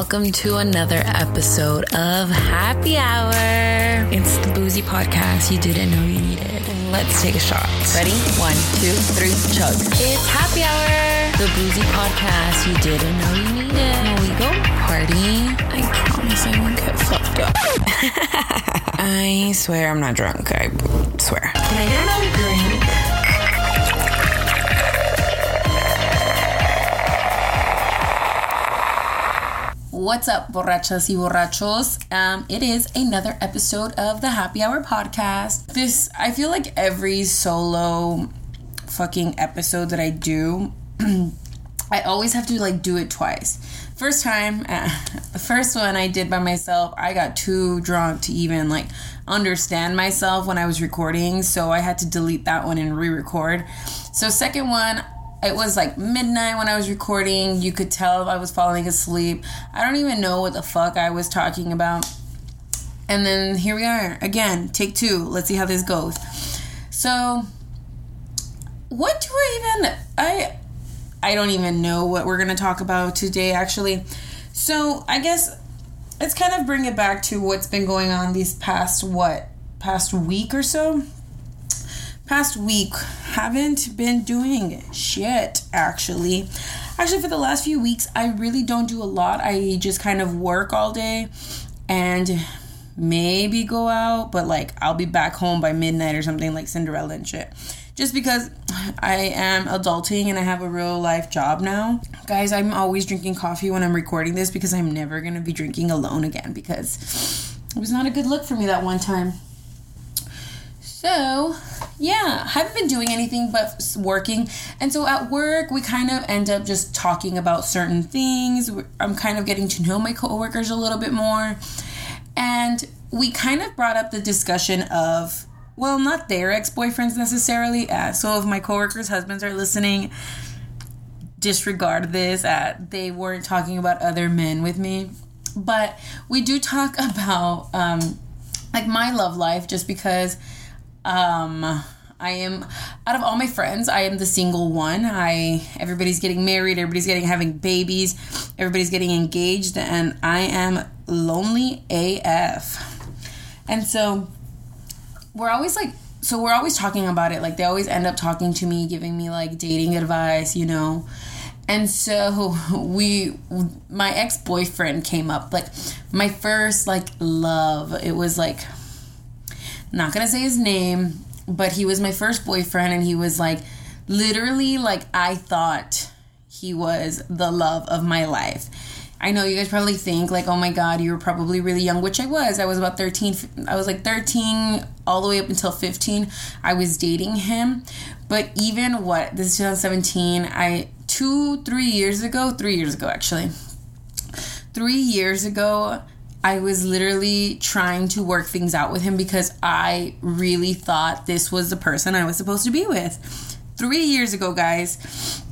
welcome to another episode of Happy Hour. It's the boozy podcast you didn't know you needed. Let's take a shot. Ready? One, two, three, chug. It's Happy Hour, the boozy podcast you didn't know you needed. When we go party, I promise I won't get fucked up. I swear I'm not drunk. I swear. Can What's up, borrachas y borrachos? Um, it is another episode of the Happy Hour podcast. This, I feel like every solo fucking episode that I do, I always have to like do it twice. First time, uh, the first one I did by myself, I got too drunk to even like understand myself when I was recording, so I had to delete that one and re-record. So second one, it was like midnight when I was recording. You could tell I was falling asleep. I don't even know what the fuck I was talking about. And then here we are again, take two. Let's see how this goes. So, what do I even I I don't even know what we're gonna talk about today actually. So I guess let's kind of bring it back to what's been going on these past what past week or so past week haven't been doing shit actually. Actually for the last few weeks i really don't do a lot. I just kind of work all day and maybe go out but like i'll be back home by midnight or something like cinderella and shit. Just because i am adulting and i have a real life job now. Guys i'm always drinking coffee when i'm recording this because i'm never to be drinking alone again because it was not a good look for me that one time so, yeah, haven't been doing anything but working. And so at work, we kind of end up just talking about certain things. I'm kind of getting to know my coworkers a little bit more. And we kind of brought up the discussion of, well, not their ex boyfriends necessarily. Uh, so if my coworkers' husbands are listening, disregard this. Uh, they weren't talking about other men with me. But we do talk about, um, like, my love life just because um i am out of all my friends i am the single one. I everybody's getting married everybody's getting having babies everybody's getting engaged and i am lonely af and so we're always like so we're always talking about it. Like they always end up talking to me giving me like dating advice you know? And so we my ex-boyfriend came up. Like my first like love it was like not gonna say his name, but he was my first boyfriend, and he was like literally like I thought he was the love of my life. I know you guys probably think like, oh my god, you were probably really young, which I was. I was about 13. I was like 13 all the way up until 15. I was dating him. But even what, this is 2017, I, two, three years ago, three years ago actually, three years ago, I was literally trying to work things out with him because I really thought this was the person I was supposed to be with. Three years ago, guys,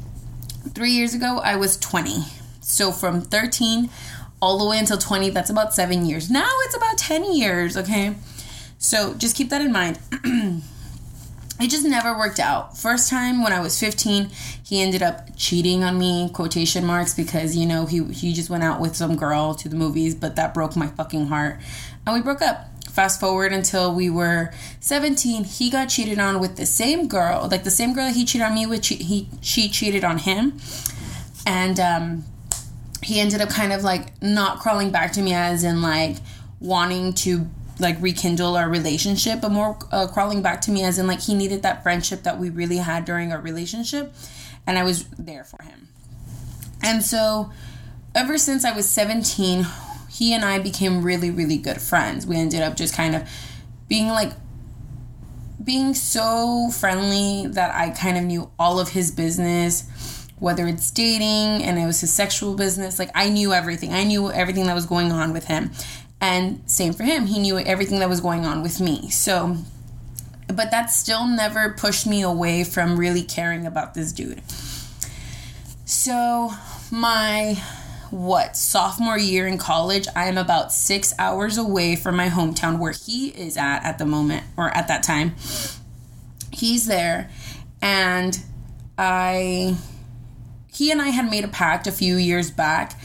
three years ago, I was 20. So from 13 all the way until 20, that's about seven years. Now it's about 10 years, okay? So just keep that in mind. it just never worked out. First time when I was 15, he ended up cheating on me, quotation marks, because you know he he just went out with some girl to the movies, but that broke my fucking heart. And we broke up. Fast forward until we were 17, he got cheated on with the same girl, like the same girl he cheated on me with, he she cheated on him. And um he ended up kind of like not crawling back to me as in like wanting to like rekindle our relationship, but more uh, crawling back to me as in like he needed that friendship that we really had during our relationship, and I was there for him. And so, ever since I was 17, he and I became really, really good friends. We ended up just kind of being like being so friendly that I kind of knew all of his business, whether it's dating and it was his sexual business. Like I knew everything. I knew everything that was going on with him. And same for him. He knew everything that was going on with me. So, but that still never pushed me away from really caring about this dude. So, my what sophomore year in college, I am about six hours away from my hometown where he is at at the moment or at that time. He's there, and I, he and I had made a pact a few years back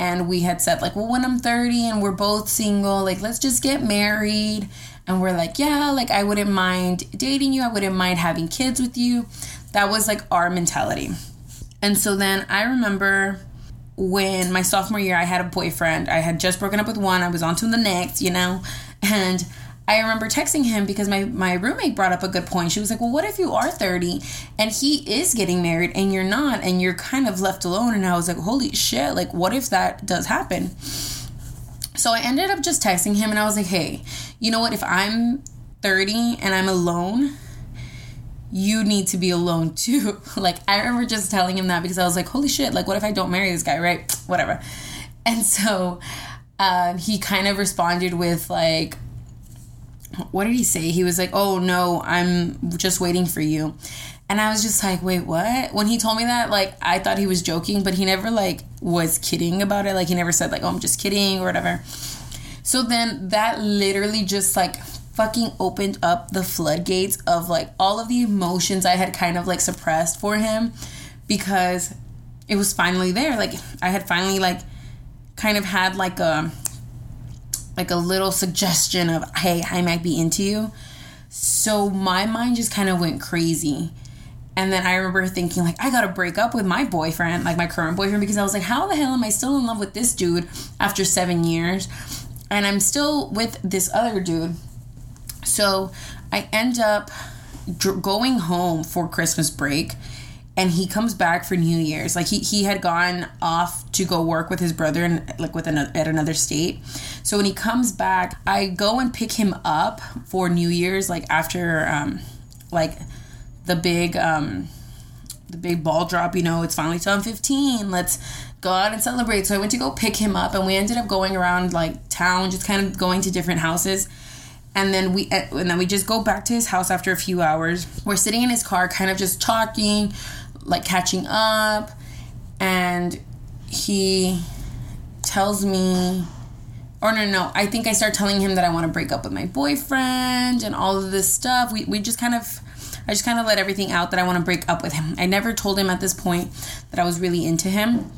and we had said like well when i'm 30 and we're both single like let's just get married. And we're like yeah like i wouldn't mind dating you. I wouldn't mind having kids with you. That was like our mentality. And so then i remember when my sophomore year i had a boyfriend. I had just broken up with one. I was on to the next you know? And I remember texting him because my, my roommate brought up a good point. She was like, Well, what if you are 30 and he is getting married and you're not and you're kind of left alone? And I was like, Holy shit, like, what if that does happen? So I ended up just texting him and I was like, Hey, you know what? If I'm 30 and I'm alone, you need to be alone too. like, I remember just telling him that because I was like, Holy shit, like, what if I don't marry this guy, right? Whatever. And so um, he kind of responded with, like, what did he say? He was like, "Oh no, I'm just waiting for you." And I was just like, "Wait, what?" When he told me that, like I thought he was joking, but he never like was kidding about it. Like he never said like, "Oh, I'm just kidding" or whatever. So then that literally just like fucking opened up the floodgates of like all of the emotions I had kind of like suppressed for him because it was finally there. Like I had finally like kind of had like a like a little suggestion of, hey, I might be into you. So my mind just kind of went crazy. And then I remember thinking, like, I gotta break up with my boyfriend, like my current boyfriend, because I was like, how the hell am I still in love with this dude after seven years? And I'm still with this other dude. So I end up going home for Christmas break and he comes back for New Year's. Like he he had gone off to go work with his brother and like with another at another state. So when he comes back, I go and pick him up for New Year's, like after um like the big um the big ball drop. You know, it's finally time fifteen. Let's go out and celebrate. So I went to go pick him up, and we ended up going around like town, just kind of going to different houses and then we and then we just go back to his house after a few hours we're sitting in his car kind of just talking like catching up and he tells me or no, no, I think I start telling him that I want to break up with my boyfriend and all of this stuff. We, we just kind of, I just kind of let everything out that I want to break up with him. I never told him at this point that I was really into him.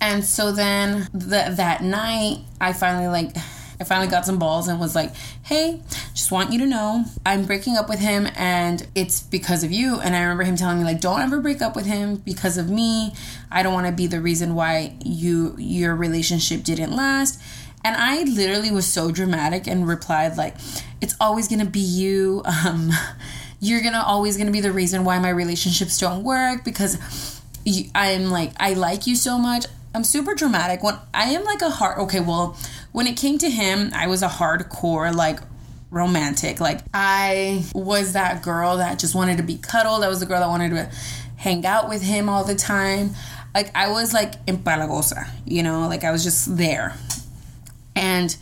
And so then the, that night, I finally like I finally got some balls and was like, hey, just want you to know I'm breaking up with him and it's because of you. And I remember him telling me, like, don't ever break up with him because of me. I don't want to be the reason why you your relationship didn't last. And I literally was so dramatic and replied, like, it's always gonna be you. Um, you're gonna always gonna be the reason why my relationships don't work because I'm like, I like you so much. I'm super dramatic. When I am like a heart, okay, well, when it came to him, I was a hardcore, like, romantic. Like, I was that girl that just wanted to be cuddled. I was the girl that wanted to hang out with him all the time. Like, I was like empalagosa, you know, like I was just there. And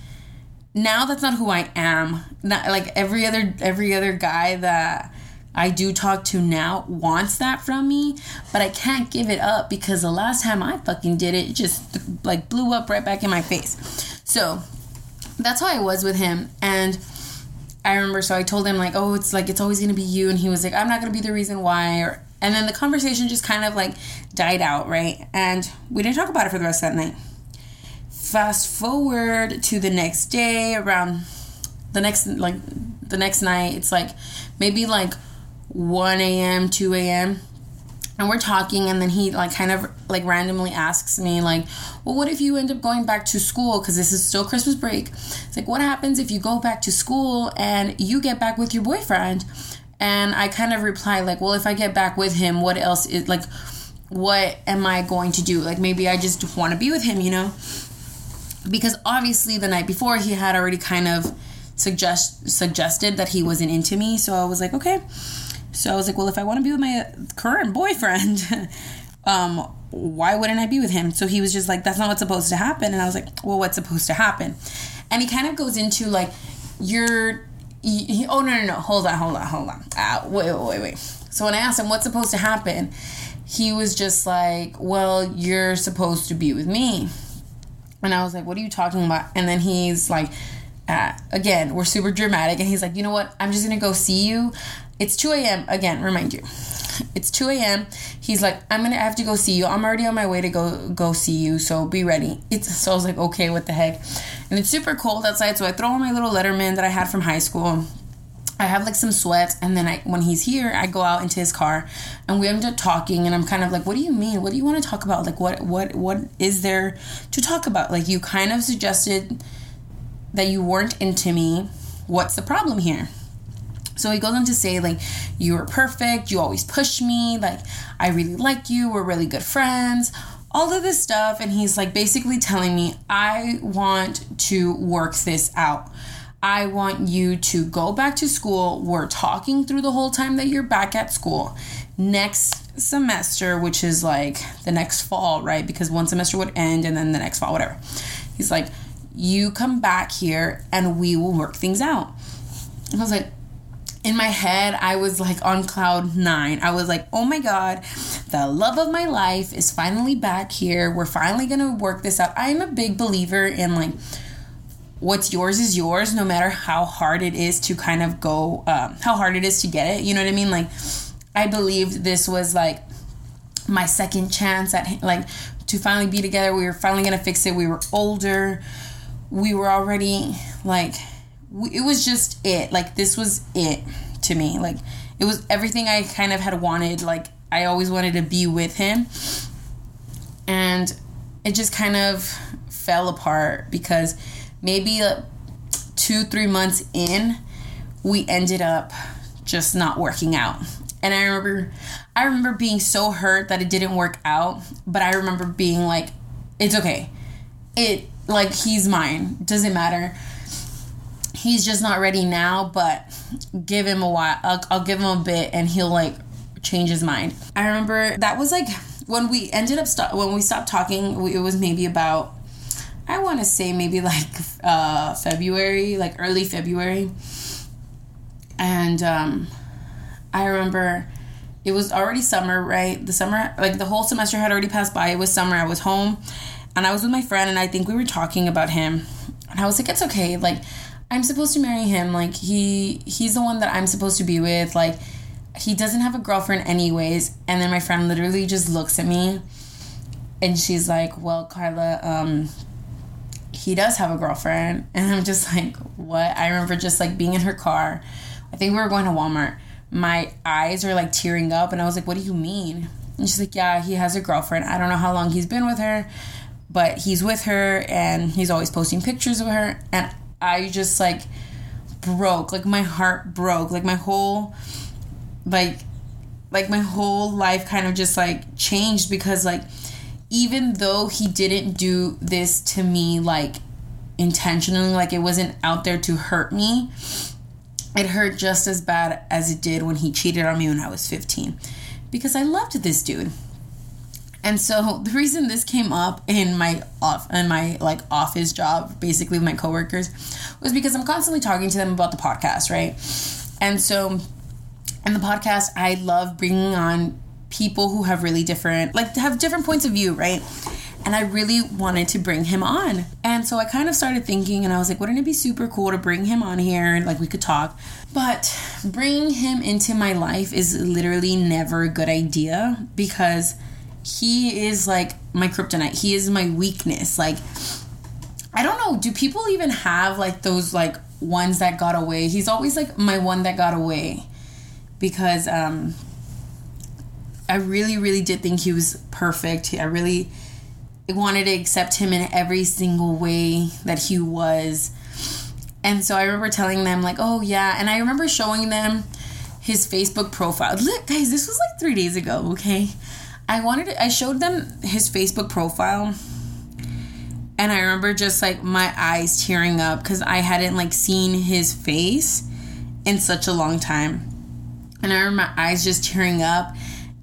now that's not who I am. Not like every other every other guy that I do talk to now wants that from me, but I can't give it up because the last time I fucking did it, it just like blew up right back in my face. So that's how I was with him. And I remember, so I told him, like, oh, it's like, it's always gonna be you. And he was like, I'm not gonna be the reason why. Or, and then the conversation just kind of like died out, right? And we didn't talk about it for the rest of that night. Fast forward to the next day, around the next, like, the next night, it's like maybe like 1 a.m., 2 a.m and we're talking and then he like kind of like randomly asks me like well what if you end up going back to school? Because this is still christmas break. It's like what happens if you go back to school and you get back with your boyfriend? And i kind of reply like well if i get back with him what else is like what am i going to do? Like maybe i just want to be with him you know? Because obviously the night before he had already kind of suggest suggested that he wasn't into me so i was like okay so I was like, well, if I want to be with my current boyfriend, um, why wouldn't I be with him? So he was just like, that's not what's supposed to happen. And I was like, well, what's supposed to happen? And he kind of goes into like, you're, he, oh, no, no, no, hold on, hold on, hold on. Uh, wait, wait, wait, wait. So when I asked him what's supposed to happen, he was just like, well, you're supposed to be with me. And I was like, what are you talking about? And then he's like, uh, again, we're super dramatic. And he's like, you know what? I'm just going to go see you. It's 2 a.m. again, remind you. it's 2 a.m. He's like, I'm gonna have to go see you. I'm already on my way to go go see you, so be ready. It's so I was like, okay, what the heck? And it's super cold outside, so I throw on my little Letterman that I had from high school. I have like some sweats, and then I, when he's here, I go out into his car, and we end up talking. And I'm kind of like, "What do you mean? What do you want to talk about? Like, what, what, what is there to talk about? Like, you kind of suggested that you weren't into me. What's the problem here?" So he goes on to say, like, you were perfect, you always push me, like, I really like you, we're really good friends, all of this stuff. And he's like basically telling me, I want to work this out. I want you to go back to school. We're talking through the whole time that you're back at school. Next semester, which is like the next fall, right? Because one semester would end and then the next fall, whatever. He's like, you come back here and we will work things out. And I was like, in my head, I was like on cloud nine. I was like, oh my God, the love of my life is finally back here. We're finally gonna work this out. I'm a big believer in like, what's yours is yours, no matter how hard it is to kind of go, um, how hard it is to get it. You know what I mean? Like, I believed this was like my second chance at like to finally be together. We were finally gonna fix it. We were older. We were already like it was just it. Like this was it to me. Like it was everything I kind of had wanted. Like I always wanted to be with him. And it just kind of fell apart because maybe uh, two, three months in, we ended up just not working out. And I remember I remember being so hurt that it didn't work out, but I remember being like, it's okay. It like he's mine. Doesn't matter he's just not ready now, but give him a while. I'll, I'll give him a bit and he'll like change his mind. I remember that was like when we ended up when we stopped talking, it was maybe about I want to say maybe like uh, February, like early February. And um, I remember it was already summer, right? The summer, like the whole semester had already passed by. It was summer. I was home and I was with my friend, and I think we were talking about him. And I was like, it's okay. Like, I'm supposed to marry him. Like he he's the one that I'm supposed to be with. Like he doesn't have a girlfriend anyways. And then my friend literally just looks at me and she's like, "Well, Carla, um he does have a girlfriend." And I'm just like, "What?" I remember just like being in her car. I think we were going to Walmart. My eyes are like tearing up and I was like, "What do you mean?" And she's like, "Yeah, he has a girlfriend. I don't know how long he's been with her." But he's with her and he's always posting pictures of her and I just like broke. Like my heart broke. Like my whole like like my whole life kind of just like changed because like even though he didn't do this to me like intentionally like it wasn't out there to hurt me it hurt just as bad as it did when he cheated on me when I was 15 because I loved this dude and so the reason this came up in my off in my like office job, basically with my coworkers, was because I'm constantly talking to them about the podcast, right? And so in the podcast, I love bringing on people who have really different like have different points of view, right? And I really wanted to bring him on. And so I kind of started thinking, and I was like, wouldn't it be super cool to bring him on here? Like, we could talk. But bringing him into my life is literally never a good idea because he is like my kryptonite. He is my weakness. Like I don't know, do people even have like those like ones that got away? He's always like my one that got away because um I really really did think he was perfect. I really wanted to accept him in every single way that he was. And so I remember telling them like, "Oh yeah," and I remember showing them his Facebook profile. Look, guys, this was like 3 days ago, okay? I wanted to, I showed them his Facebook profile and I remember just like my eyes tearing up cuz I hadn't like seen his face in such a long time. And I remember my eyes just tearing up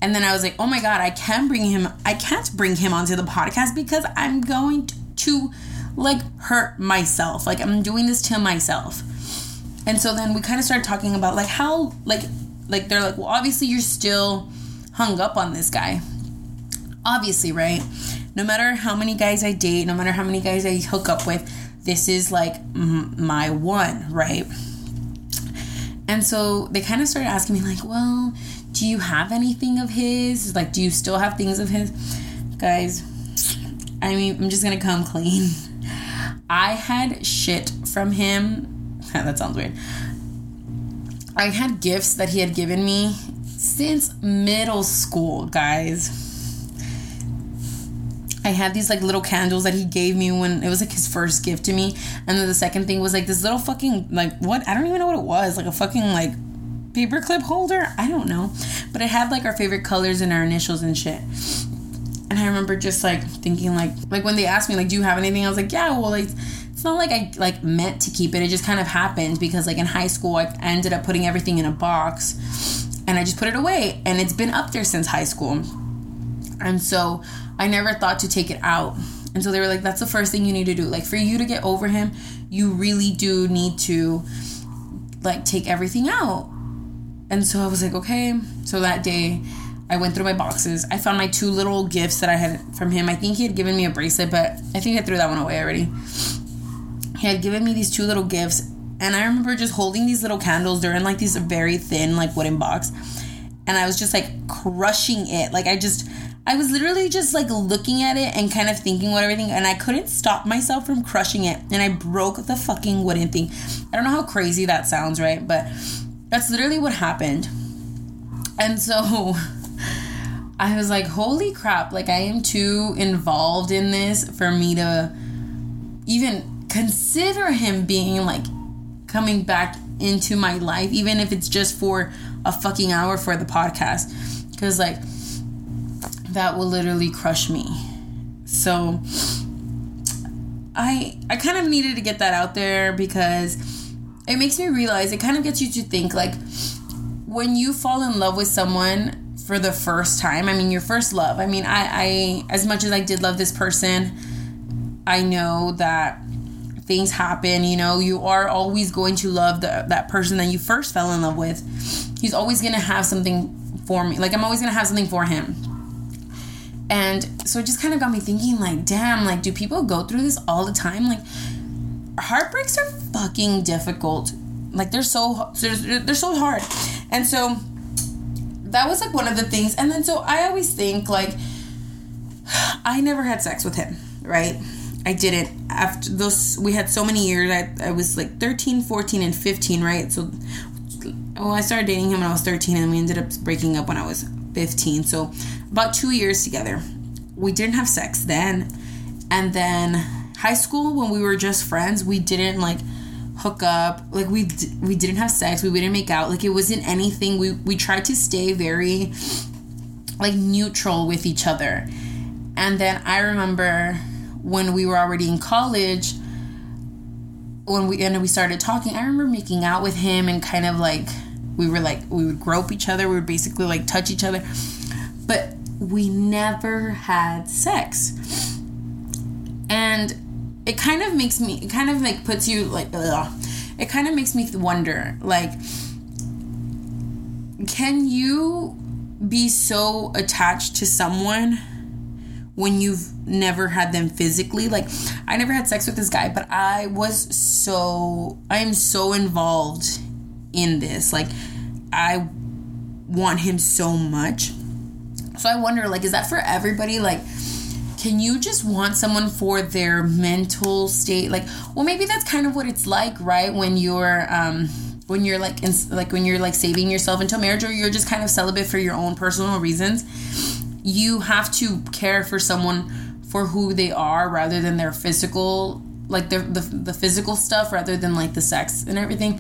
and then I was like, "Oh my god, I can bring him I can't bring him onto the podcast because I'm going to like hurt myself. Like I'm doing this to myself." And so then we kind of started talking about like how like like they're like, "Well, obviously you're still hung up on this guy. Obviously, right? No matter how many guys I date, no matter how many guys I hook up with, this is like my one, right? And so they kind of started asking me, like, well, do you have anything of his? Like, do you still have things of his? Guys, I mean, I'm just gonna come clean. I had shit from him. that sounds weird. I had gifts that he had given me since middle school, guys. I had these like little candles that he gave me when it was like his first gift to me. And then the second thing was like this little fucking like what I don't even know what it was. Like a fucking like paperclip holder. I don't know. But it had like our favorite colors and our initials and shit. And I remember just like thinking like like when they asked me like do you have anything? I was like, yeah, well like it's not like I like meant to keep it. It just kind of happened because like in high school I ended up putting everything in a box and I just put it away and it's been up there since high school. And so I never thought to take it out. And so they were like, that's the first thing you need to do. Like, for you to get over him, you really do need to, like, take everything out. And so I was like, okay. So that day, I went through my boxes. I found my two little gifts that I had from him. I think he had given me a bracelet, but I think I threw that one away already. He had given me these two little gifts. And I remember just holding these little candles. They're in like these very thin, like wooden box. And I was just like crushing it. Like I just I was literally just like looking at it and kind of thinking what everything, and I couldn't stop myself from crushing it, and I broke the fucking wooden thing. I don't know how crazy that sounds, right? But that's literally what happened. And so I was like, holy crap, like I am too involved in this for me to even consider him being like coming back into my life, even if it's just for a fucking hour for the podcast. Because, like, that will literally crush me. So I I kind of needed to get that out there because it makes me realize it kind of gets you to think like when you fall in love with someone for the first time, I mean your first love. I mean, I I as much as I did love this person, I know that things happen, you know, you are always going to love the, that person that you first fell in love with. He's always going to have something for me. Like I'm always going to have something for him and so it just kind of got me thinking, like, damn, like, do people go through this all the time? Like, heartbreaks are fucking difficult. Like, they're so they're, they're so hard. And so that was like one of the things. And then so I always think like I never had sex with him, right? I didn't. After those, we had so many years. I, I was like 13, 14, and 15, right? So, well, I started dating him when I was 13, and we ended up breaking up when I was 15. So, about two years together. We didn't have sex then. And then high school, when we were just friends, we didn't like hook up. Like we we didn't have sex. We didn't make out. Like it wasn't anything. We we tried to stay very like neutral with each other. And then I remember when we were already in college, when we and we started talking, I remember making out with him and kind of like we were like we would grope each other. We would basically like touch each other. But we never had sex. And it kind of makes me, it kind of like puts you like, ugh. it kind of makes me wonder, like, can you be so attached to someone when you've never had them physically? Like, I never had sex with this guy, but I was so, I am so involved in this. Like, I want him so much so I wonder, like, is that for everybody? Like, can you just want someone for their mental state? Like, well, maybe that's kind of what it's like, right? When you're, um, when you're like, in, like when you're like saving yourself until marriage, or you're just kind of celibate for your own personal reasons. You have to care for someone for who they are rather than their physical, like the the, the physical stuff, rather than like the sex and everything.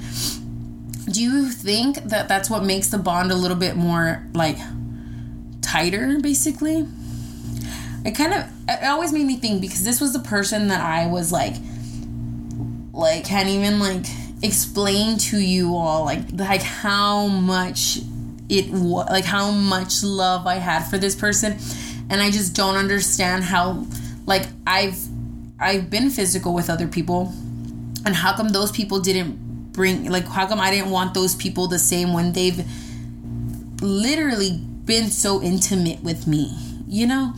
Do you think that that's what makes the bond a little bit more like tighter, basically. It kind of it always made me think because this was the person that I was like like can't even like explain to you all like like how much it was like how much love I had for this person and I just don't understand how like I've I've been physical with other people and how come those people didn't bring like how come I didn't want those people the same when they've literally been so intimate with me you know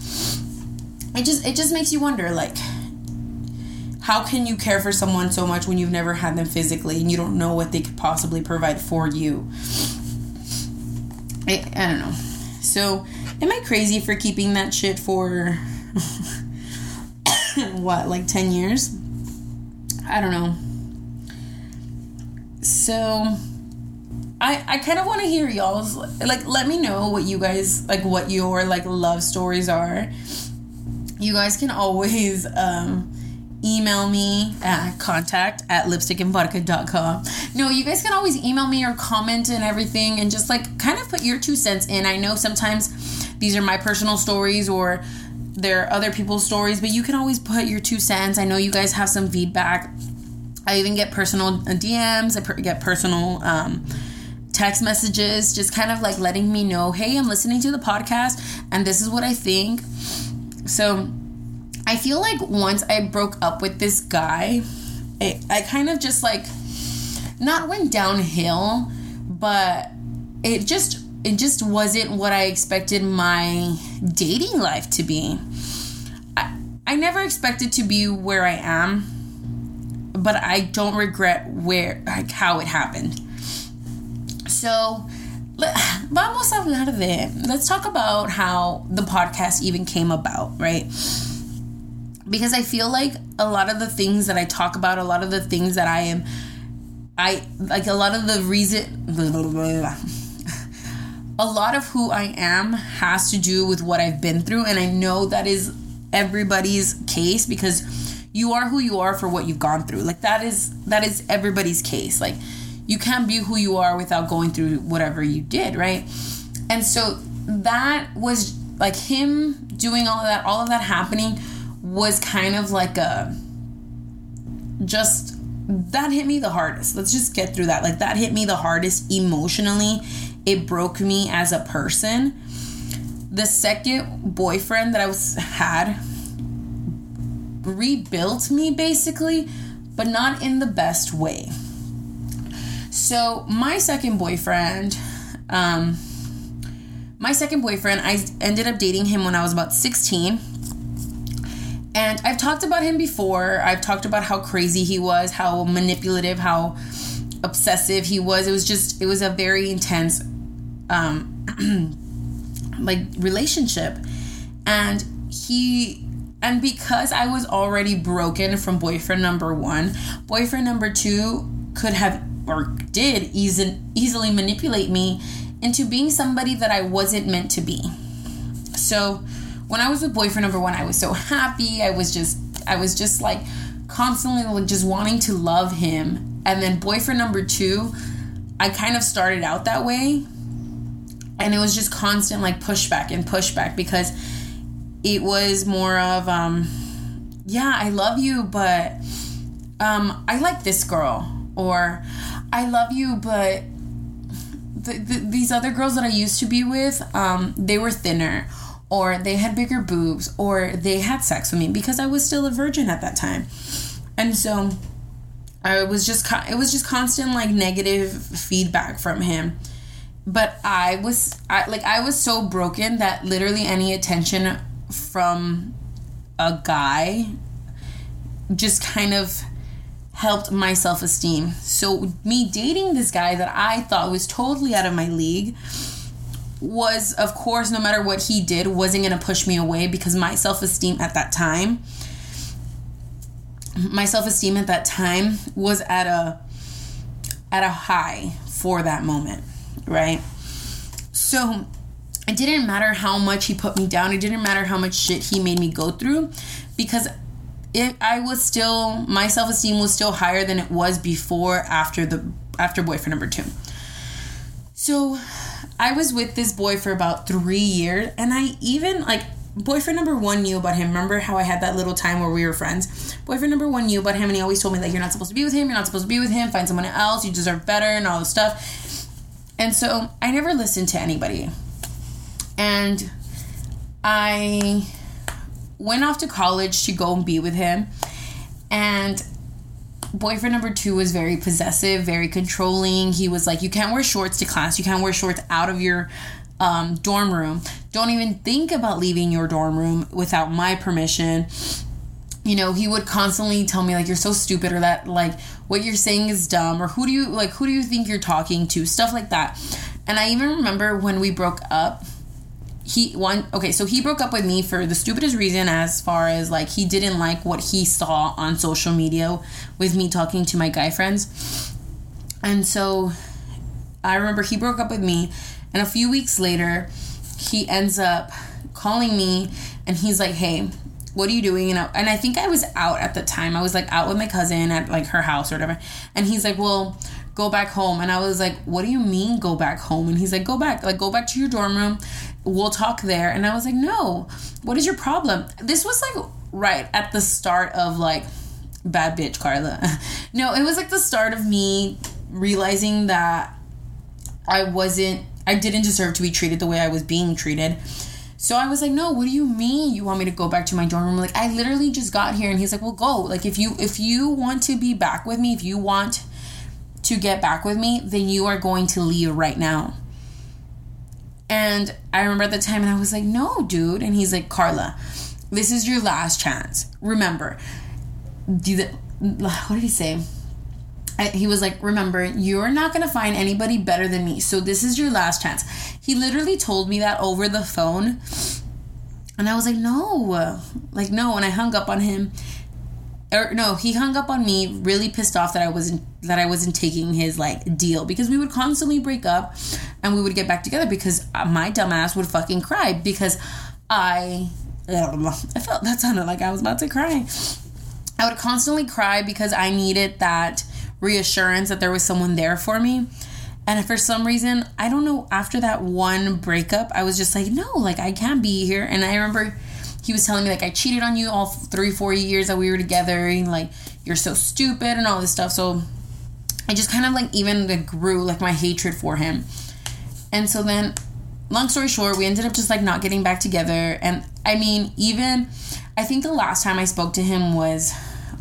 it just it just makes you wonder like how can you care for someone so much when you've never had them physically and you don't know what they could possibly provide for you I, I don't know. So, am I crazy for keeping that shit for what, like 10 years? I don't know. So, I I kind of want to hear y'all's like let me know what you guys like what your like love stories are. You guys can always um email me at contact at lipstickandvodka.com. No, you guys can always email me or comment and everything and just like kind of put your two cents in. I know sometimes these are my personal stories or they're other people's stories, but you can always put your two cents. I know you guys have some feedback. I even get personal DMs, I per- get personal um, text messages, just kind of like letting me know, hey, I'm listening to the podcast and this is what I think. So, I feel like once I broke up with this guy, it, I kind of just like not went downhill, but it just it just wasn't what I expected my dating life to be. I, I never expected to be where I am, but I don't regret where like how it happened. So, vamos a hablar de. Let's talk about how the podcast even came about, right? because I feel like a lot of the things that I talk about, a lot of the things that I am, I like a lot of the reason, a lot of who I am has to do with what I've been through. And I know that is everybody's case because you are who you are for what you've gone through. Like that is, that is everybody's case. Like you can't be who you are without going through whatever you did, right? And so that was like him doing all of that, all of that happening was kind of like a just that hit me the hardest. Let's just get through that. Like that hit me the hardest emotionally. It broke me as a person. The second boyfriend that I was had rebuilt me basically, but not in the best way. So, my second boyfriend um my second boyfriend, I ended up dating him when I was about 16 and I've talked about him before. I've talked about how crazy he was, how manipulative, how obsessive he was. It was just, it was a very intense, um, like relationship. And he, and because I was already broken from boyfriend number one, boyfriend number two could have or did easy, easily manipulate me into being somebody that I wasn't meant to be. So, when I was with boyfriend number one, I was so happy. I was just, I was just like constantly like just wanting to love him. And then boyfriend number two, I kind of started out that way. And it was just constant like pushback and pushback because it was more of, um, yeah, I love you, but um, I like this girl. Or I love you, but the, the, these other girls that I used to be with, um, they were thinner or they had bigger boobs or they had sex with me because I was still a virgin at that time. And so I was just it was just constant like negative feedback from him. But I was I like I was so broken that literally any attention from a guy just kind of helped my self-esteem. So me dating this guy that I thought was totally out of my league was of course no matter what he did wasn't going to push me away because my self-esteem at that time my self-esteem at that time was at a at a high for that moment right so it didn't matter how much he put me down it didn't matter how much shit he made me go through because it i was still my self-esteem was still higher than it was before after the after boyfriend number two so I was with this boy for about three years, and I even like boyfriend number one knew about him. Remember how I had that little time where we were friends? Boyfriend number one knew about him, and he always told me like, "You're not supposed to be with him. You're not supposed to be with him. Find someone else. You deserve better," and all this stuff. And so I never listened to anybody, and I went off to college to go and be with him, and boyfriend number two was very possessive, very controlling. He was like, you can't wear shorts to class, you can't wear shorts out of your um, dorm room. Don't even think about leaving your dorm room without my permission. You know, he would constantly tell me like you're so stupid or that like what you're saying is dumb or who do you like who do you think you're talking to? Stuff like that. And I even remember when we broke up, he one okay, so he broke up with me for the stupidest reason as far as like he didn't like what he saw on social media with me talking to my guy friends. And so I remember he broke up with me and a few weeks later he ends up calling me and he's like, "Hey, what are you doing? And I, and I think I was out at the time. I was like out with my cousin at like her house or whatever. And he's like, well, go back home. And I was like, what do you mean go back home? And he's like, go back, like go back to your dorm room. We'll talk there. And I was like, no, what is your problem? This was like right at the start of like bad bitch Carla. no, it was like the start of me realizing that I wasn't, I didn't deserve to be treated the way I was being treated so I was like, no, what do you mean you want me to go back to my dorm room? Like I literally just got here and he's like, well go. Like if you if you want to be back with me, if you want to get back with me, then you are going to leave right now. And I remember at the time and I was like, no, dude. And he's like, Carla, this is your last chance. Remember, do the what did he say? he was like, Remember, you're not going to find anybody better than me. So this is your last chance. He literally told me that over the phone. And I was like, No, like, no. And I hung up on him. Or no, he hung up on me, really pissed off that I wasn't that I wasn't taking his like deal because we would constantly break up, and we would get back together because uh, my dumbass would fucking cry because I um, I felt that sounded like I was about to cry. I would constantly cry because I needed that reassurance that there was someone there for me. And for some reason, I don't know, after that one breakup, I was just like, no, like I can't be here. And I remember he was telling me, like, I cheated on you all three, four years that we were together, and like, you're so stupid and all this stuff. So I just kind of like even like, grew like my hatred for him. And so then, long story short, we ended up just like not getting back together. And I mean, even I think the last time I spoke to him was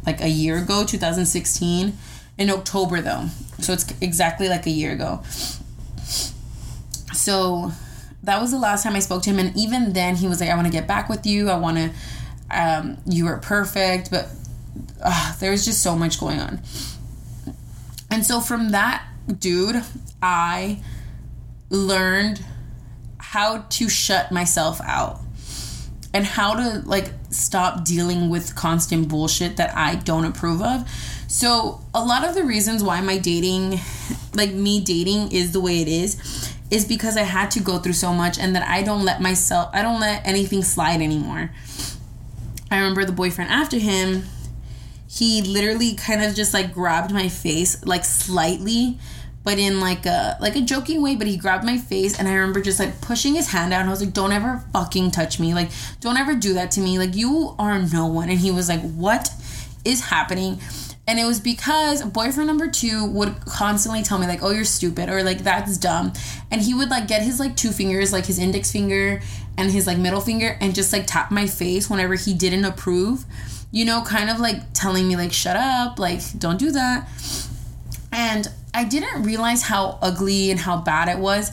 like a year ago, 2016 in October though. So it's exactly like a year ago. So that was the last time I spoke to him and even then he was like I want to get back with you. I want to um, you were perfect, but uh, there was just so much going on. And so from that dude, I learned how to shut myself out and how to like stop dealing with constant bullshit that I don't approve of so, a lot of the reasons why my dating, like me dating, is the way it is, is because I had to go through so much and that I don't let myself, I don't let anything slide anymore. I remember the boyfriend after him, he literally kind of just like grabbed my face, like slightly, but in like a like a joking way but he grabbed my face and i remember just like pushing his hand out and i was like don't ever fucking touch me. Like don't ever do that to me. Like you are no one. And he was like what is happening? And it was because boyfriend number two would constantly tell me, like, oh, you're stupid, or like, that's dumb. And he would like get his like two fingers, like his index finger and his like middle finger, and just like tap my face whenever he didn't approve, you know, kind of like telling me, like, shut up, like, don't do that. And I didn't realize how ugly and how bad it was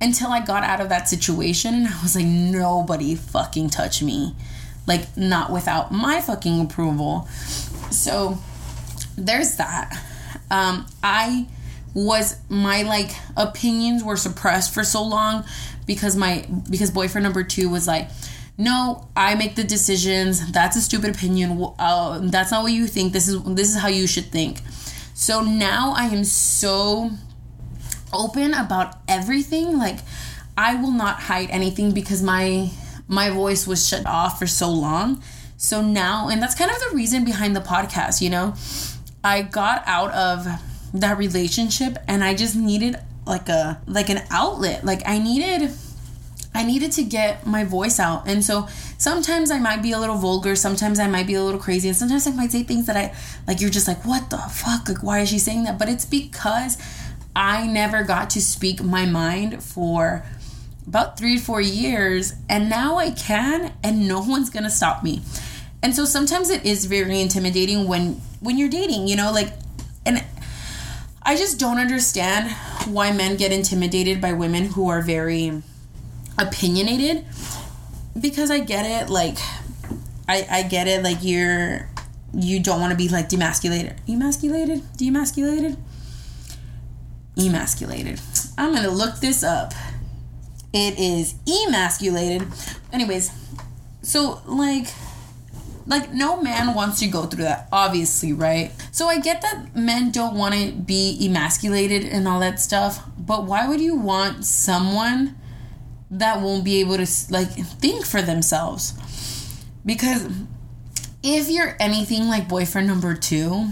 until I got out of that situation and I was like, nobody fucking touch me. Like, not without my fucking approval. So, there's that. Um, I was my like opinions were suppressed for so long because my because boyfriend number two was like no i make the decisions. That's a stupid opinion. Uh, that's not what you think. This is this is how you should think. So now i am so open about everything. Like i will not hide anything because my my voice was shut off for so long. So now and that's kind of the reason behind the podcast you know? I got out of that relationship and I just needed like a like an outlet. Like I needed I needed to get my voice out. And so sometimes I might be a little vulgar, sometimes I might be a little crazy, and sometimes I might say things that I like you're just like, what the fuck? Like why is she saying that? But it's because I never got to speak my mind for about three, four years, and now I can, and no one's gonna stop me. And so sometimes it is very intimidating when when you're dating, you know, like and I just don't understand why men get intimidated by women who are very opinionated because I get it like I I get it like you're you don't want to be like demasculated. Emasculated? Demasculated? Emasculated. I'm gonna look this up. It is emasculated. Anyways, so like like no man wants to go through that obviously right so i get that men don't want to be emasculated and all that stuff but why would you want someone that won't be able to like think for themselves because if you're anything like boyfriend number two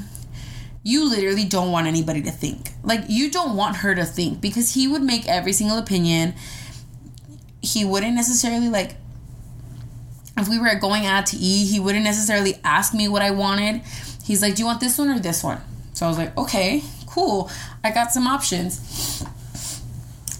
you literally don't want anybody to think like you don't want her to think because he would make every single opinion he wouldn't necessarily like if we were going out to eat, he wouldn't necessarily ask me what I wanted. He's like, Do you want this one or this one? So I was like, Okay, cool. I got some options.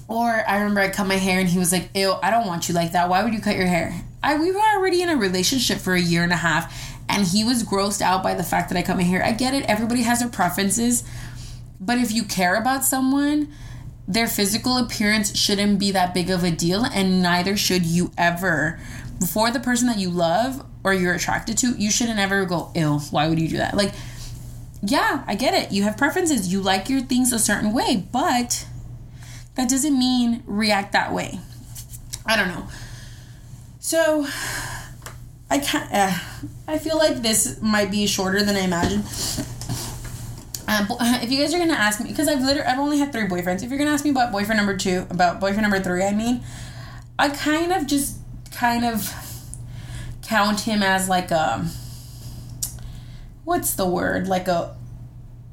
Or I remember I cut my hair and he was like, Ew, I don't want you like that. Why would you cut your hair? I we were already in a relationship for a year and a half and he was grossed out by the fact that I cut my hair. I get it, everybody has their preferences. But if you care about someone, their physical appearance shouldn't be that big of a deal, and neither should you ever before the person that you love or you're attracted to, you shouldn't ever go, ill. Why would you do that? Like, yeah, I get it. You have preferences. You like your things a certain way, but that doesn't mean react that way. I don't know. So, I can't. Uh, I feel like this might be shorter than I imagined. Um, if you guys are gonna ask me, because I've literally I've only had three boyfriends. If you're gonna ask me about boyfriend number two, about boyfriend number three, I mean, I kind of just kind of count him as like a what's the word like a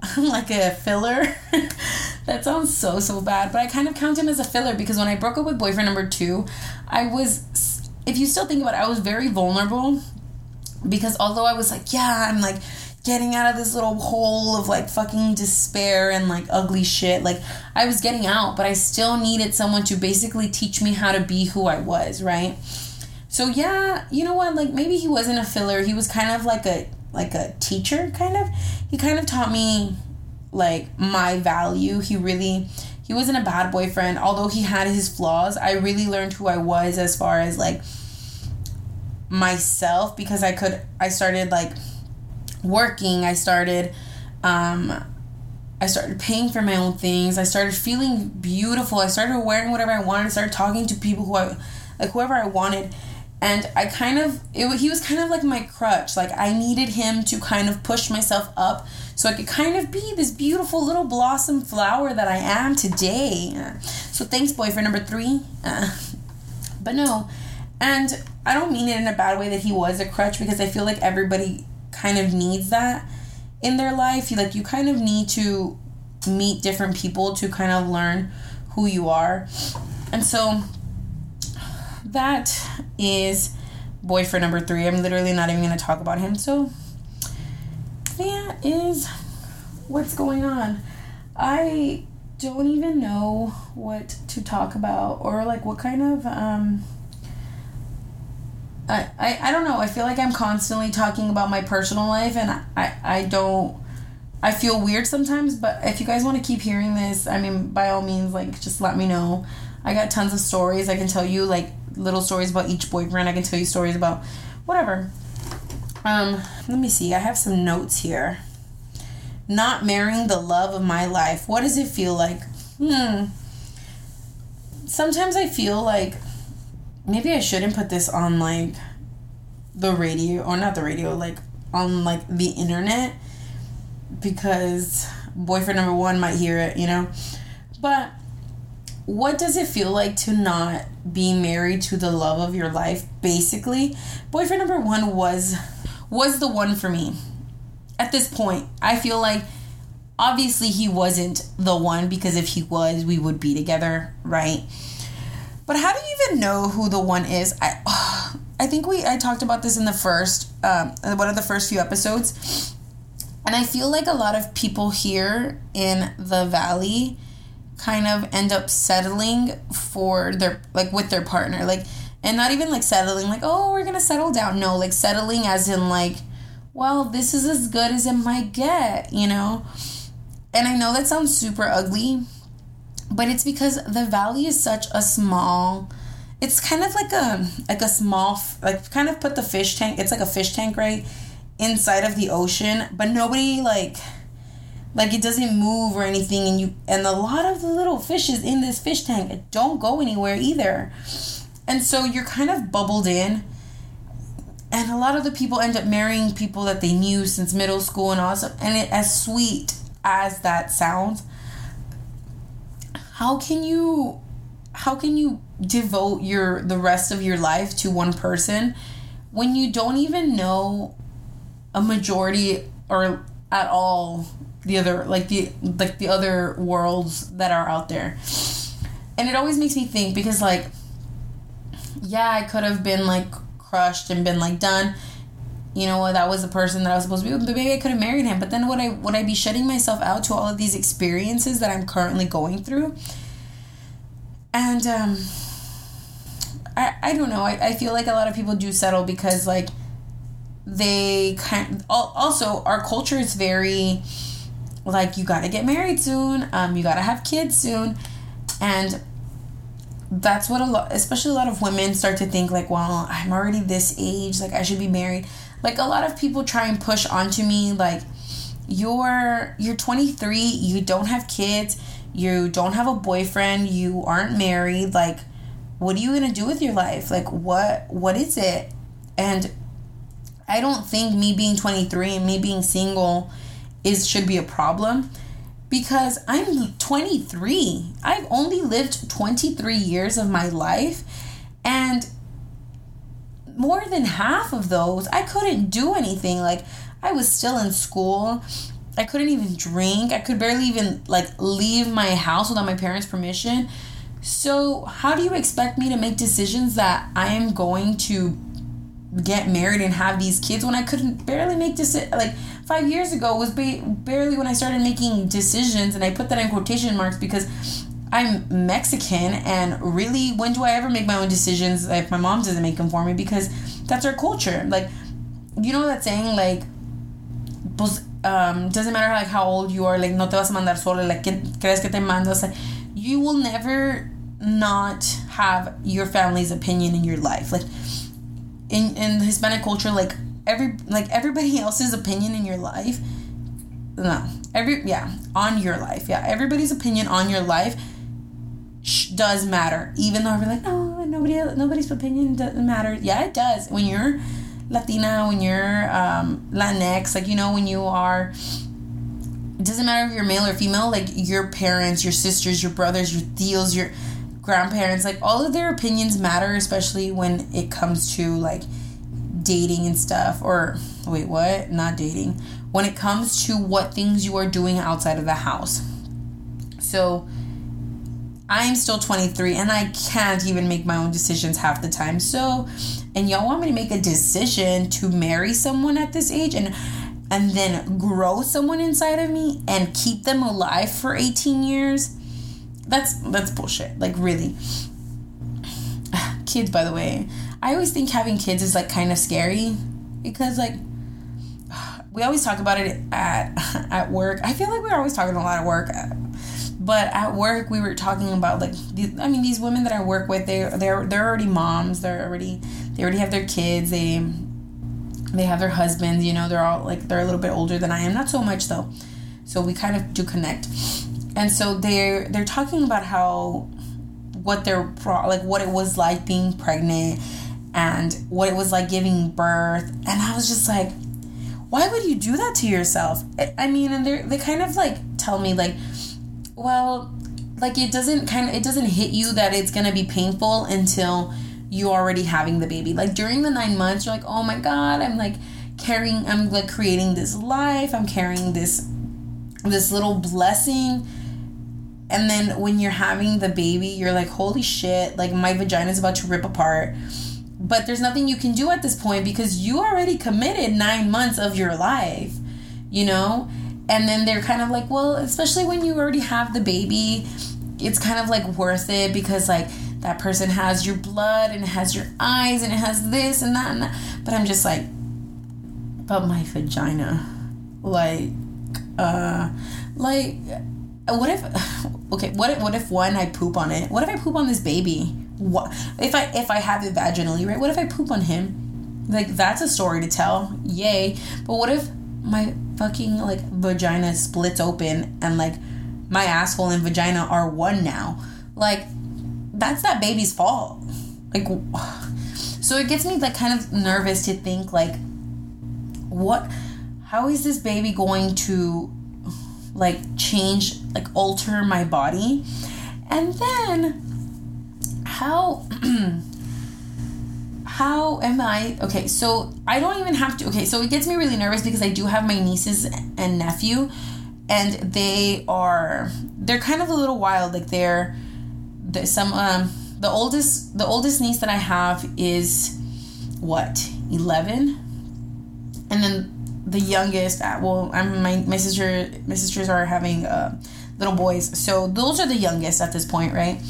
like a filler that sounds so so bad but i kind of count him as a filler because when i broke up with boyfriend number two i was if you still think about it i was very vulnerable because although i was like yeah i'm like getting out of this little hole of like fucking despair and like ugly shit like i was getting out but i still needed someone to basically teach me how to be who i was right so yeah, you know what? Like maybe he wasn't a filler. He was kind of like a like a teacher kind of. He kind of taught me like my value. He really he wasn't a bad boyfriend. Although he had his flaws, I really learned who I was as far as like myself because I could I started like working. I started um I started paying for my own things. I started feeling beautiful. I started wearing whatever I wanted. I started talking to people who I like whoever I wanted and I kind of it, he was kind of like my crutch. Like I needed him to kind of push myself up so I could kind of be this beautiful little blossom flower that I am today. So thanks, boyfriend number three. Uh, but no, and I don't mean it in a bad way that he was a crutch because I feel like everybody kind of needs that in their life. Like you kind of need to meet different people to kind of learn who you are, and so that is boyfriend number three. I'm literally not even going to talk about him. So that is what's going on. I don't even know what to talk about or like what kind of um I, I, I don't know. I feel like I'm constantly talking about my personal life and I, I, I don't I feel weird sometimes, but if you guys want to keep hearing this, I mean by all means like just let me know. I got tons of stories I can tell you like little stories about each boyfriend. I can tell you stories about whatever. Um, let me see. I have some notes here. Not marrying the love of my life. What does it feel like? Hmm. Sometimes I feel like maybe I shouldn't put this on like the radio or not the radio, like on like the internet because boyfriend number one might hear it, you know? But what does it feel like to not be married to the love of your life basically? Boyfriend number one was was the one for me. At this point i feel like obviously he wasn't the one because if he was we would be together right? But how do you even know who the one is? I i think we i talked about this in the first um one of the first few episodes. And i feel like a lot of people here in the valley kind of end up settling for their like with their partner like and not even like settling like oh we're gonna settle down. No like settling as in like well this is as good as it might get you know? And i know that sounds super ugly but it's because the valley is such a small it's kind of like a like a small like kind of put the fish tank it's like a fish tank right inside of the ocean but nobody like like it doesn't move or anything and you and a lot of the little fishes in this fish tank don't go anywhere either. And so you're kind of bubbled in and a lot of the people end up marrying people that they knew since middle school and also and it as sweet as that sounds how can you how can you devote your the rest of your life to one person when you don't even know a majority or at all the other like the like the other worlds that are out there. And it always makes me think because like yeah i could have been like crushed and been like done. You know that was the person that i was supposed to be with but maybe i could have married him. But then would i would i be shutting myself out to all of these experiences that i'm currently going through? And um i i don't know. I, I feel like a lot of people do settle because like they kind also our culture is very like you got to get married soon um you got to have kids soon. And that's what a lot especially a lot of women start to think like well i'm already this age like i should be married. Like a lot of people try and push onto me like you're you're 23 you don't have kids you don't have a boyfriend you aren't married like what are you gonna do with your life? Like what what is it? And I don't think me being 23 and me being single is should be a problem because I'm 23. I've only lived 23 years of my life and more than half of those I couldn't do anything like I was still in school. I couldn't even drink. I could barely even like leave my house without my parents' permission. So, how do you expect me to make decisions that I am going to get married and have these kids when I couldn't barely make this like five years ago was ba- barely when I started making decisions and I put that in quotation marks because I'm Mexican and really when do I ever make my own decisions if my mom doesn't make them for me? Because that's our culture. Like you know that saying like pues um doesn't matter like how old you are like no te vas a mandar solo like crees que te mandas you will never not have your family's opinion in your life. Like in in Hispanic culture, like every like everybody else's opinion in your life. No, every yeah on your life, yeah, everybody's opinion on your life sh- does matter. Even though we're like, no, nobody nobody's opinion doesn't matter. Yeah, it does. When you're Latina, when you're um, Latinx, like you know, when you are. It doesn't matter if you're male or female. Like your parents, your sisters, your brothers, your tios, your grandparents, like all of their opinions matter, especially when it comes to like dating and stuff. Or wait, what? Not dating. When it comes to what things you are doing outside of the house. So I'm still 23 and I can't even make my own decisions half the time. So, and y'all want me to make a decision to marry someone at this age and and then grow someone inside of me and keep them alive for 18 years? That's that's bullshit. Like really. kids by the way. I always think having kids is like kind of scary because like we always talk about it at at work. I feel like we're always talking a lot at work. But at work we were talking about like I mean these women that I work with they they're they're already moms. They're already they already have their kids. They they have their husbands, you know, they're all like they're a little bit older than I am. Not so much though. So we kind of do connect and so they're they're talking about how what their like what it was like being pregnant and what it was like giving birth. And i was just like why would you do that to yourself? I mean and they they kind of like tell me like well like it doesn't kind of it doesn't hit you that it's gonna be painful until you already having the baby. Like during the nine months you're like oh my god i'm like carrying i'm like creating this life. I'm carrying this this little blessing. And then when you're having the baby, you're like, holy shit, like my vagina is about to rip apart. But there's nothing you can do at this point because you already committed nine months of your life, you know? And then they're kind of like, well, especially when you already have the baby, it's kind of like worth it because, like, that person has your blood and it has your eyes and it has this and that and that. But I'm just like, but my vagina, like, uh, like, what if okay what if what if one i poop on it what if i poop on this baby what if i if i have it vaginally right what if i poop on him like that's a story to tell yay but what if my fucking like vagina splits open and like my asshole and vagina are one now. Like that's that baby's fault. Like so it gets me like kind of nervous to think like what how is this baby going to like change like alter my body? And then how how am I okay? So I don't even have to. Okay, so it gets me really nervous because I do have my nieces and nephew, and they are they're kind of a little wild. Like they're, they're some um the oldest the oldest niece that I have is what eleven, and then the youngest. Uh, well, I'm my my sister my sisters are having uh, little boys, so those are the youngest at this point, right?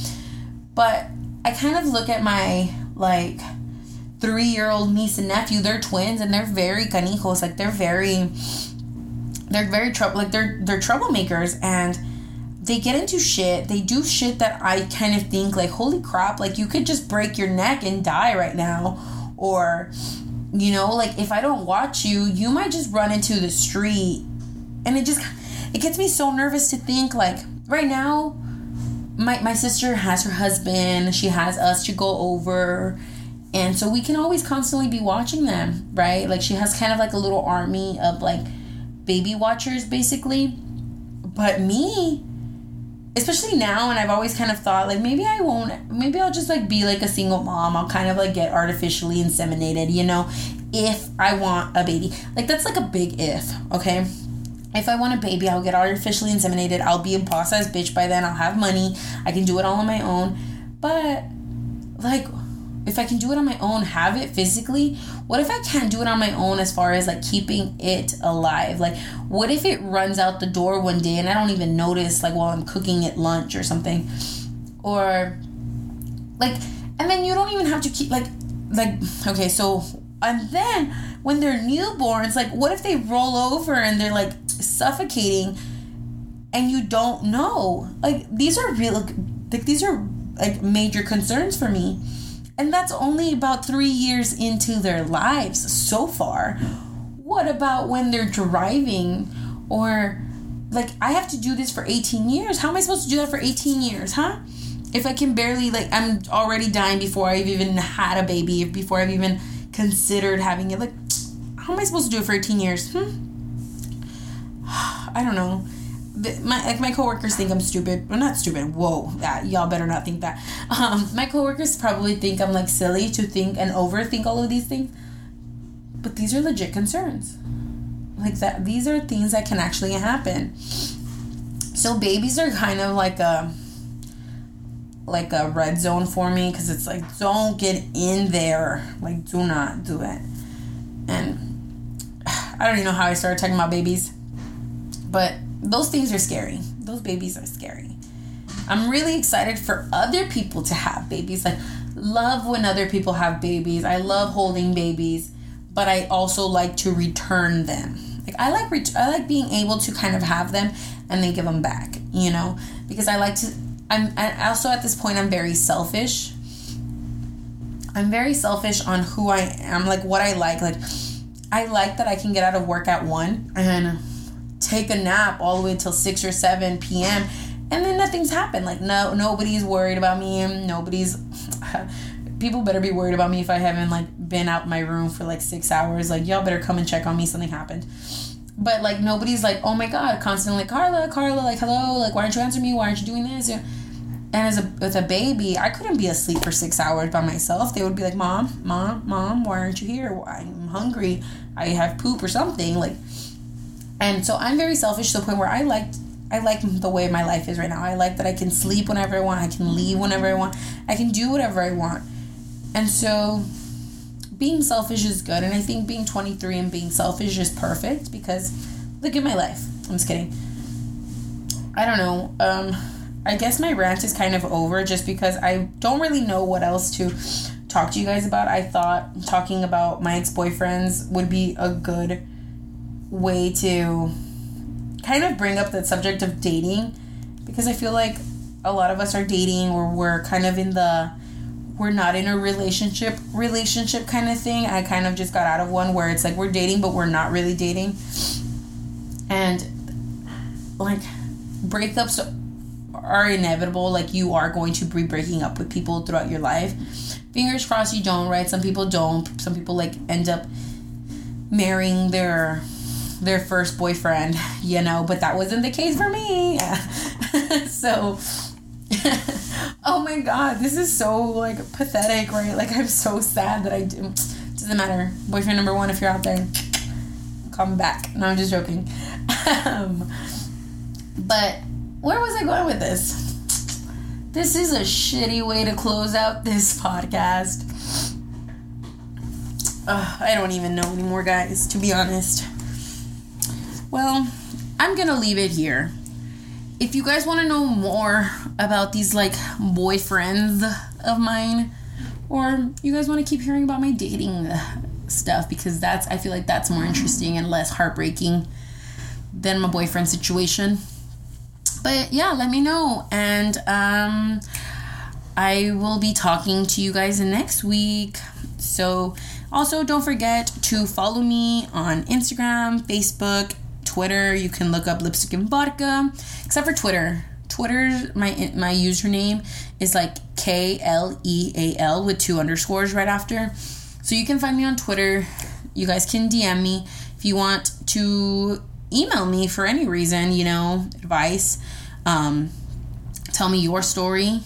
But I kind of look at my like three year old niece and nephew. They're twins and they're very canijos. Like they're very, they're very trouble. Like they're they're troublemakers and they get into shit. They do shit that I kind of think like, holy crap! Like you could just break your neck and die right now, or you know, like if I don't watch you, you might just run into the street, and it just it gets me so nervous to think like right now. My, my sister has her husband. She has us to go over and so we can always constantly be watching them right? Like she has kind of like a little army of like baby watchers basically. But me especially now and i've always kind of thought like maybe i won't maybe i'll just like be like a single mom. I'll kind of like get artificially inseminated you know if i want a baby. Like that's like a big if okay if I want a baby, I'll get artificially inseminated. I'll be a boss ass bitch by then. I'll have money. I can do it all on my own. But, like, if I can do it on my own, have it physically, what if I can't do it on my own as far as like keeping it alive? Like, what if it runs out the door one day and I don't even notice, like while I'm cooking it lunch or something? Or, like, and then you don't even have to keep, like, like, okay, so, and then when they're newborns, like, what if they roll over and they're like suffocating and you don't know? Like, these are real, like, these are like major concerns for me and that's only about three years into their lives so far. What about when they're driving or like I have to do this for 18 years? How am I supposed to do that for 18 years, huh? If I can barely like I'm already dying before I've even had a baby, before I've even considered having it. Like, how am I supposed to do it for 18 years? Hmm? I don't know my like my coworkers think I'm stupid. Well, not stupid. Whoa, yeah, y'all better not think that. Um, my coworkers probably think I'm like silly to think and overthink all of these things, but these are legit concerns. Like that, these are things that can actually happen. So babies are kind of like a like a red zone for me because it's like don't get in there. Like do not do it. And I don't even know how I started talking about babies, but those things are scary. Those babies are scary. I'm really excited for other people to have babies. Like, love when other people have babies. I love holding babies, but I also like to return them. Like, I like I like being able to kind of have them and then give them back. You know, because I like to. I'm and also at this point I'm very selfish. I'm very selfish on who I am, like what I like. Like, I like that I can get out of work at one and take a nap all the way till 6 or 7 p.m. and then nothing's happened. Like no nobody's worried about me. Nobody's people better be worried about me if I haven't like been out my room for like 6 hours. Like y'all better come and check on me something happened. But like nobody's like, "Oh my god, constantly like Carla, Carla, like hello, like why aren't you answering me? Why aren't you doing this?" And as a with a baby, I couldn't be asleep for six hours by myself. They would be like, "Mom, mom, mom, why aren't you here? I'm hungry. I have poop or something." Like, and so I'm very selfish to the point where I like I like the way my life is right now. I like that I can sleep whenever I want. I can leave whenever I want. I can do whatever I want. And so being selfish is good. And I think being 23 and being selfish is perfect because look at my life. I'm just kidding. I don't know. Um, I guess my rant is kind of over just because I don't really know what else to talk to you guys about. I thought talking about my ex boyfriends would be a good way to kind of bring up the subject of dating because I feel like a lot of us are dating or we're kind of in the we're not in a relationship relationship kind of thing. I kind of just got out of one where it's like we're dating but we're not really dating. And like breakups are inevitable. Like you are going to be breaking up with people throughout your life. Fingers crossed you don't, right? Some people don't. Some people like end up marrying their their first boyfriend, you know, but that wasn't the case for me. so oh my god, this is so like pathetic, right? Like I'm so sad that I do. Doesn't matter. Boyfriend number one, if you're out there, come back. No, I'm just joking. um, but where was I going with this? This is a shitty way to close out this podcast. I don't even know anymore, guys, to be honest. Well, I'm gonna leave it here. If you guys want to know more about these like boyfriends of mine, or you guys want to keep hearing about my dating stuff because that's I feel like that's more interesting and less heartbreaking than my boyfriend situation. But yeah, let me know and um I will be talking to you guys next week. So also don't forget to follow me on Instagram, Facebook, Twitter. You can look up lipstick and vodka, except for Twitter. Twitter, my my username is like K L E A L with two underscores right after. So you can find me on Twitter. You guys can DM me if you want to email me for any reason. You know, advice. Um, tell me your story.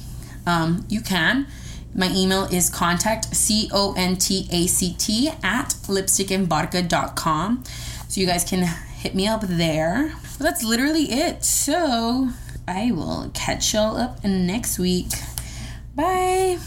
Um, you can. My email is contact c o n t a c t at lipstickandvodka.com. So you guys can hit me up there. But that's literally it. So I will catch y'all up next week. Bye.